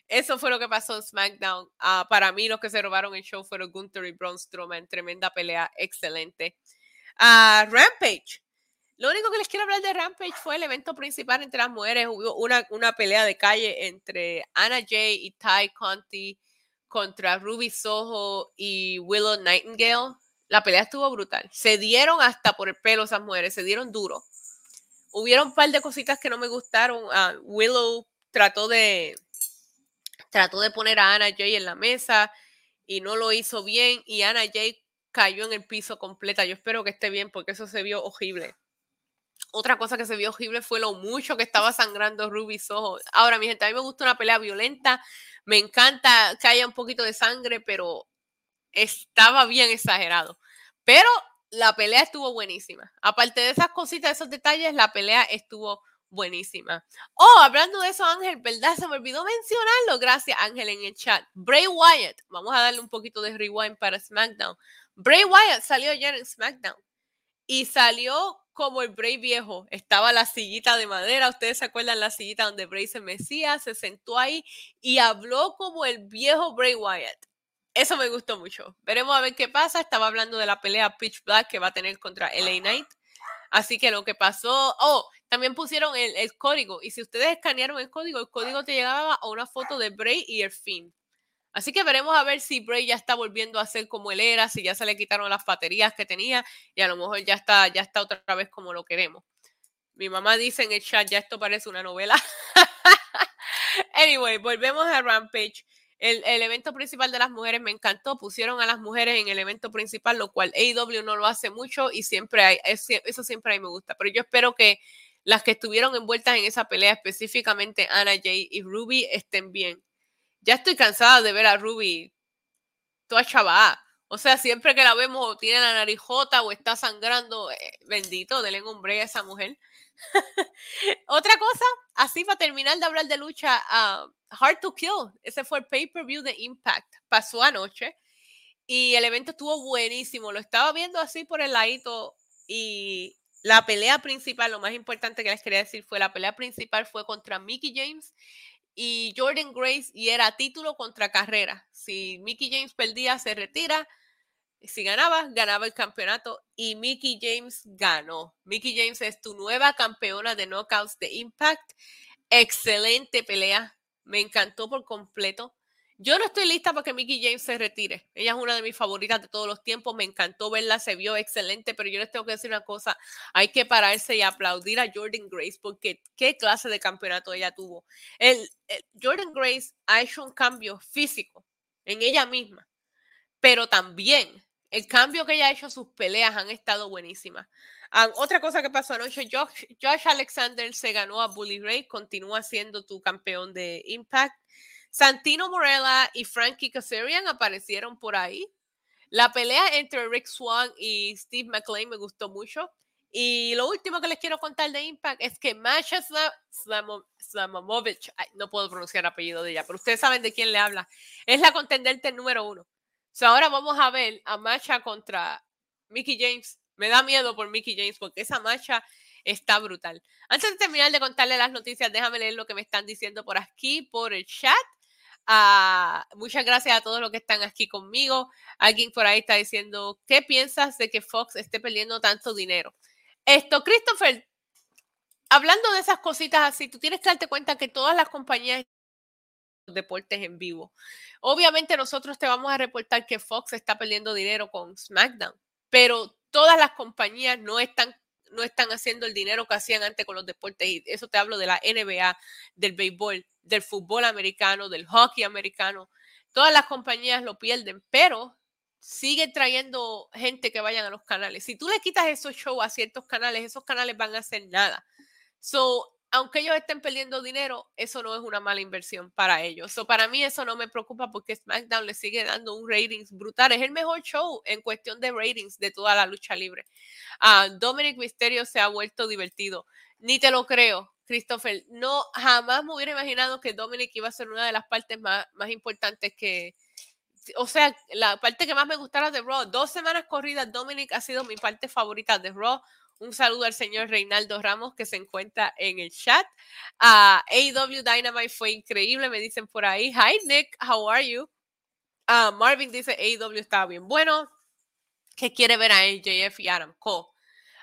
Eso fue lo que pasó en SmackDown. Ah, para mí, los que se robaron el show fueron Gunther y Braun Strowman. Tremenda pelea, excelente. Uh, Rampage. Lo único que les quiero hablar de Rampage fue el evento principal entre las mujeres. Hubo una, una pelea de calle entre Anna Jay y Ty Conti contra Ruby Soho y Willow Nightingale. La pelea estuvo brutal. Se dieron hasta por el pelo esas mujeres, se dieron duro. Hubieron un par de cositas que no me gustaron. Uh, Willow trató de, trató de poner a Ana Jay en la mesa y no lo hizo bien y Ana Jay cayó en el piso completa. Yo espero que esté bien porque eso se vio horrible. Otra cosa que se vio horrible fue lo mucho que estaba sangrando Ruby Soho. Ahora, mi gente, a mí me gusta una pelea violenta. Me encanta que haya un poquito de sangre, pero estaba bien exagerado. Pero la pelea estuvo buenísima. Aparte de esas cositas, esos detalles, la pelea estuvo buenísima. Oh, hablando de eso, Ángel, ¿verdad? Se me olvidó mencionarlo. Gracias, Ángel, en el chat. Bray Wyatt, vamos a darle un poquito de rewind para SmackDown. Bray Wyatt salió ayer en SmackDown y salió como el Bray viejo. Estaba la sillita de madera. Ustedes se acuerdan la sillita donde Bray se mecía, se sentó ahí y habló como el viejo Bray Wyatt. Eso me gustó mucho. Veremos a ver qué pasa. Estaba hablando de la pelea Pitch Black que va a tener contra LA Knight. Así que lo que pasó, oh, también pusieron el, código. Y si ustedes escanearon el código, el código te llegaba a una foto de Bray y el fin. Así que veremos a ver si Bray ya está volviendo a ser como él era, si ya se le quitaron las baterías que tenía y a lo mejor ya está, ya está otra vez como lo queremos. Mi mamá dice en el chat, ya esto parece una novela. anyway, volvemos a Rampage. El, evento principal de las mujeres me encantó. Pusieron a las mujeres en el evento principal, lo cual AEW no lo hace mucho y siempre hay, eso siempre a mí me gusta. Pero yo espero que las que estuvieron envueltas en esa pelea, específicamente Ana Jay y Ruby, estén bien. Ya estoy cansada de ver a Ruby toda chavada. O sea, siempre que la vemos o tiene la narijota o está sangrando, eh, bendito, denle hombre a esa mujer. Otra cosa, así para terminar de hablar de lucha, uh, Hard to Kill, ese fue el pay-per-view de Impact, pasó anoche y el evento estuvo buenísimo, lo estaba viendo así por el ladito y la pelea principal, lo más importante que les quería decir fue la pelea principal fue contra Mickey James y Jordan Grace y era título contra carrera. Si Mickey James perdía, se retira si ganaba, ganaba el campeonato y Mickey James ganó. Mickey James es tu nueva campeona de knockouts de Impact. Excelente pelea. Me encantó por completo. Yo no estoy lista para que Mickey James se retire. Ella es una de mis favoritas de todos los tiempos. Me encantó verla, se vio excelente, pero yo les tengo que decir una cosa. Hay que pararse y aplaudir a Jordan Grace porque qué clase de campeonato ella tuvo. el Jordan Grace ha hecho un cambio físico en ella misma, pero también el cambio que ella ha hecho, sus peleas han estado buenísimas. Ah, otra cosa que pasó anoche, Josh, Josh, Alexander se ganó a Bully Ray, continúa siendo tu campeón de Impact. Santino Morella y Frankie Kazarian aparecieron por ahí. La pelea entre Rick Swan y Steve McLean me gustó mucho. Y lo último que les quiero contar de Impact es que Masha Slamovic, no puedo pronunciar el apellido de ella, pero ustedes saben de quién le habla, es la contendente número uno ahora vamos a ver a Macha contra Mickey James. Me da miedo por Mickey James porque esa Macha está brutal. Antes de terminar de contarle las noticias, déjame leer lo que me están diciendo por aquí, por el chat. Ah, muchas gracias a todos los que están aquí conmigo. Alguien por ahí está diciendo, ¿qué piensas de que Fox esté perdiendo tanto dinero? Esto, Christopher, hablando de esas cositas así, tú tienes que darte cuenta que todas las compañías deportes en vivo. Obviamente nosotros te vamos a reportar que Fox está perdiendo dinero con SmackDown, pero todas las compañías no están no están haciendo el dinero que hacían antes con los deportes. Y eso te hablo de la NBA, del béisbol, del fútbol americano, del hockey americano. Todas las compañías lo pierden, pero sigue trayendo gente que vayan a los canales. Si tú le quitas esos shows a ciertos canales, esos canales van a hacer nada. So, aunque ellos estén perdiendo dinero, eso no es una mala inversión para ellos. So, para mí eso no me preocupa porque SmackDown le sigue dando un ratings brutal. Es el mejor show en cuestión de ratings de toda la lucha libre. Uh, Dominic Mysterio se ha vuelto divertido. Ni te lo creo, Christopher. No, jamás me hubiera imaginado que Dominic iba a ser una de las partes más, más importantes que, o sea, la parte que más me gustara de Raw, dos semanas corridas, Dominic ha sido mi parte favorita de Raw. Un saludo al señor Reinaldo Ramos que se encuentra en el chat. Uh, AEW Dynamite fue increíble, me dicen por ahí. Hi Nick, how are you? Uh, Marvin dice AEW estaba bien bueno. Que quiere ver a AJF y Adam Cole.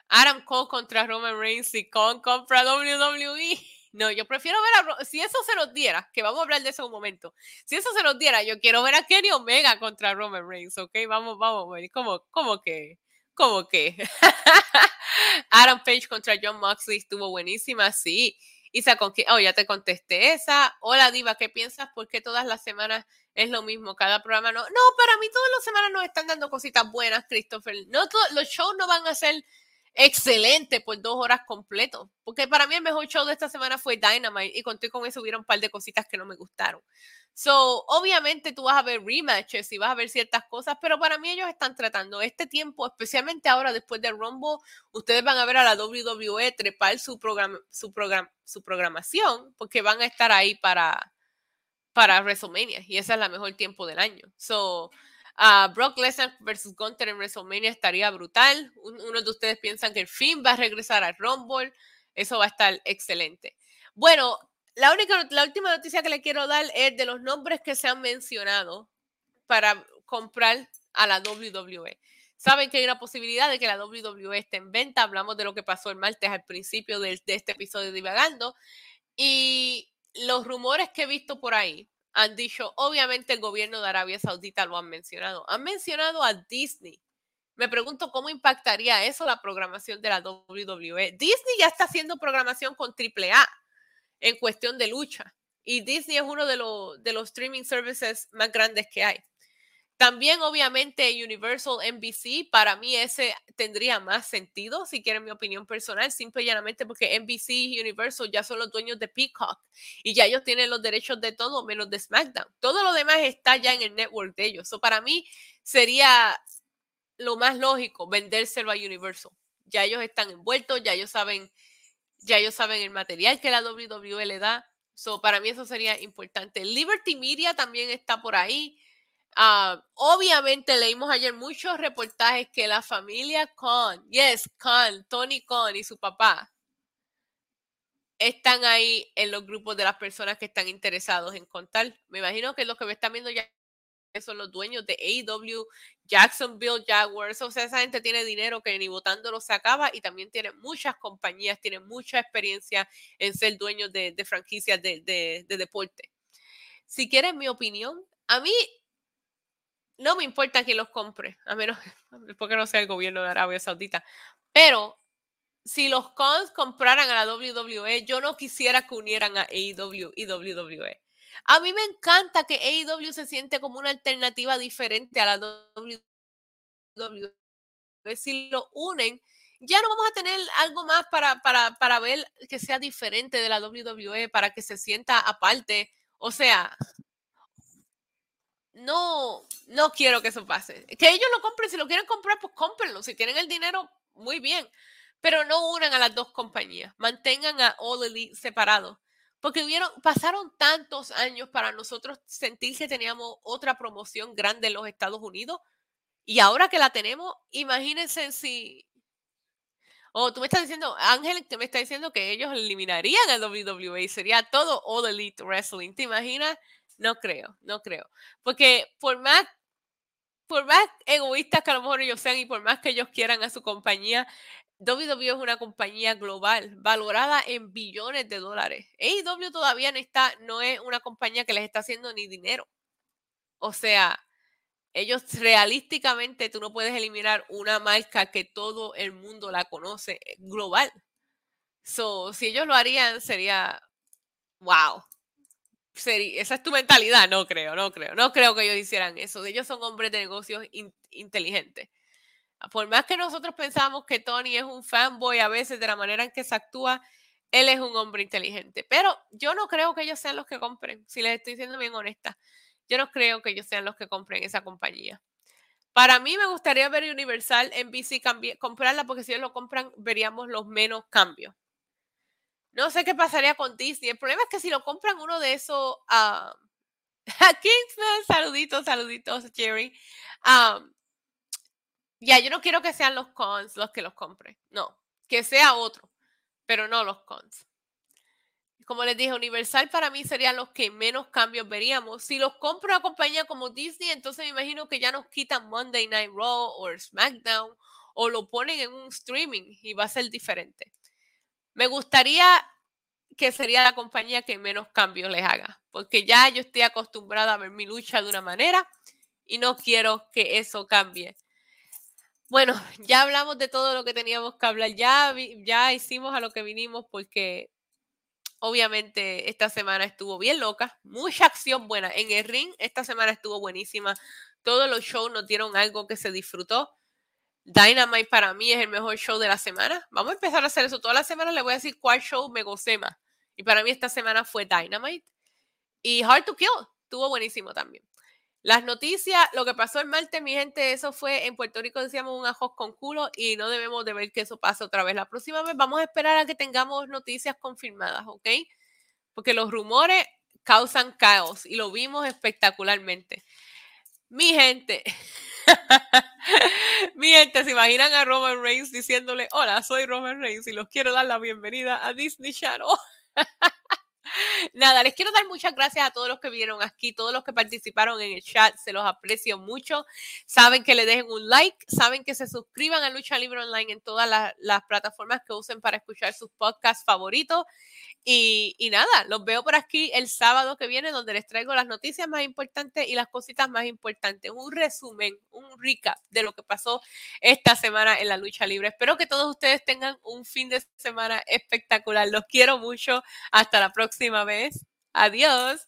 Adam Cole contra Roman Reigns y con compra WWE. No, yo prefiero ver a. Si eso se nos diera, que vamos a hablar de eso un momento. Si eso se nos diera, yo quiero ver a Kenny Omega contra Roman Reigns, ¿ok? Vamos, vamos, ¿cómo, cómo que? ¿Cómo que? Adam Page contra John Moxley estuvo buenísima, sí. Isa, con oh, ya te contesté esa. Hola, Diva, ¿qué piensas? ¿Por qué todas las semanas es lo mismo? Cada programa no. No, para mí todas las semanas nos están dando cositas buenas, Christopher. No, los shows no van a ser excelente por dos horas completo. Porque para mí el mejor show de esta semana fue Dynamite y conté con eso hubiera un par de cositas que no me gustaron. So, obviamente tú vas a ver rematches y vas a ver ciertas cosas, pero para mí ellos están tratando este tiempo, especialmente ahora después del Rumble, ustedes van a ver a la WWE trepar su, programa, su, su programación porque van a estar ahí para, para WrestleMania y ese es el mejor tiempo del año. So, Uh, Brock Lesnar versus Gunter en WrestleMania estaría brutal. Uno de ustedes piensan que el fin va a regresar al Rumble. Eso va a estar excelente. Bueno, la, única, la última noticia que le quiero dar es de los nombres que se han mencionado para comprar a la WWE. Saben que hay una posibilidad de que la WWE esté en venta. Hablamos de lo que pasó el martes al principio de, este episodio Divagando. Y los rumores que he visto por ahí han dicho, obviamente el gobierno de Arabia Saudita lo han mencionado. Han mencionado a Disney. Me pregunto cómo impactaría eso la programación de la WWE. Disney ya está haciendo programación con AAA en cuestión de lucha. Y Disney es uno de, los, de los streaming services más grandes que hay. También, obviamente, Universal NBC, para mí ese tendría más sentido, si quieren mi opinión personal, simple y llanamente porque NBC y Universal ya son los dueños de Peacock y ya ellos tienen los derechos de todo menos de SmackDown. Todo lo demás está ya en el network de ellos. So, para mí sería lo más lógico vendérselo a Universal. Ya ellos están envueltos, ya ellos saben, ya ellos saben el material que la WWE le da. So, para mí eso sería importante. Liberty Media también está por ahí. Ah, obviamente leímos ayer muchos reportajes que la familia Khan, yes, Khan, Tony Khan y su papá están ahí en los grupos de las personas que están interesados en contar. Me imagino que los que me están viendo ya son los dueños de AEW, Jacksonville Jaguars. O sea, esa gente tiene dinero que ni votándolo se acaba y también tiene muchas compañías, tiene mucha experiencia en ser dueños de, franquicias de, de deporte. Si quieren mi opinión, a mí no me importa que los compre, a menos porque no sea el gobierno de Arabia Saudita. Pero si los cons compraran a la WWE, yo no quisiera que unieran a AEW y WWE. A mí me encanta que AEW se siente como una alternativa diferente a la WWE. Si lo unen, ya no vamos a tener algo más para, para, para ver que sea diferente de la WWE, para que se sienta aparte. O sea, no, no quiero que eso pase. Que ellos lo compren, si lo quieren comprar, pues cómprenlo. Si tienen el dinero, muy bien. Pero no unan a las dos compañías. Mantengan a All Elite separados. Porque hubieron, pasaron tantos años para nosotros sentir que teníamos otra promoción grande en los Estados Unidos. Y ahora que la tenemos, imagínense si. Oh, tú me estás diciendo, Ángel, te me está diciendo que ellos eliminarían a WWE. Sería todo All Elite Wrestling. ¿Te imaginas? No creo, no creo. Porque por más, por más egoístas que a lo mejor ellos sean y por más que ellos quieran a su compañía, WWE es una compañía global, valorada en billones de dólares. AEW todavía no, está, no es una compañía que les está haciendo ni dinero. O sea, ellos realísticamente tú no puedes eliminar una marca que todo el mundo la conoce eh, global. So, si ellos lo harían, sería wow. Esa es tu mentalidad, no creo, no creo, no creo que ellos hicieran eso. Ellos son hombres de negocios inteligentes. Por más que nosotros pensamos que Tony es un fanboy a veces de la manera en que se actúa, él es un hombre inteligente. Pero yo no creo que ellos sean los que compren, si les estoy siendo bien honesta. Yo no creo que ellos sean los que compren esa compañía. Para mí me gustaría ver Universal en BC comprarla porque si ellos lo compran veríamos los menos cambios. No sé qué pasaría con Disney. El problema es que si lo compran uno de esos uh, Kingsman, saluditos, saluditos, Jerry. ya, yo no quiero que sean los cons los que los compren. No, que sea otro, pero no los cons como les dije, Universal para mí serían los que menos cambios veríamos. Si los compra una compañía como Disney, entonces me imagino que ya nos quitan Monday Night Raw o SmackDown o lo ponen en un streaming y va a ser diferente. Me gustaría que sería la compañía que menos cambios les haga, porque ya yo estoy acostumbrada a ver mi lucha de una manera y no quiero que eso cambie. Bueno, ya hablamos de todo lo que teníamos que hablar, ya, ya hicimos a lo que vinimos porque Obviamente esta semana estuvo bien loca, mucha acción buena. En el ring esta semana estuvo buenísima. Todos los shows nos dieron algo que se disfrutó. Dynamite para mí es el mejor show de la semana. Vamos a empezar a hacer eso. Toda la semana le voy a decir cuál show me gocé más. Y para mí esta semana fue Dynamite. Y Hard to Kill estuvo buenísimo también. Las noticias, lo que pasó el martes, mi gente, eso fue en Puerto Rico, decíamos un ajos con culo y no debemos de ver que eso pase otra vez. La próxima vez vamos a esperar a que tengamos noticias confirmadas, ¿ok? Porque los rumores causan caos y lo vimos espectacularmente. Mi gente, mi gente, ¿se imaginan a Roman Reigns diciéndole, hola, soy Roman Reigns y los quiero dar la bienvenida a Disney Channel? Nada, les quiero dar muchas gracias a todos los que vinieron aquí, todos los que participaron en el chat, se los aprecio mucho. Saben que le dejen un like, saben que se suscriban a Lucha Libre Online en todas las, las plataformas que usen para escuchar sus podcasts favoritos. Y, nada, los veo por aquí el sábado que viene, donde les traigo las noticias más importantes y las cositas más importantes. Un resumen, un recap de lo que pasó esta semana en la lucha libre. Espero que todos ustedes tengan un fin de semana espectacular. Los quiero mucho. Hasta la próxima vez. Adiós.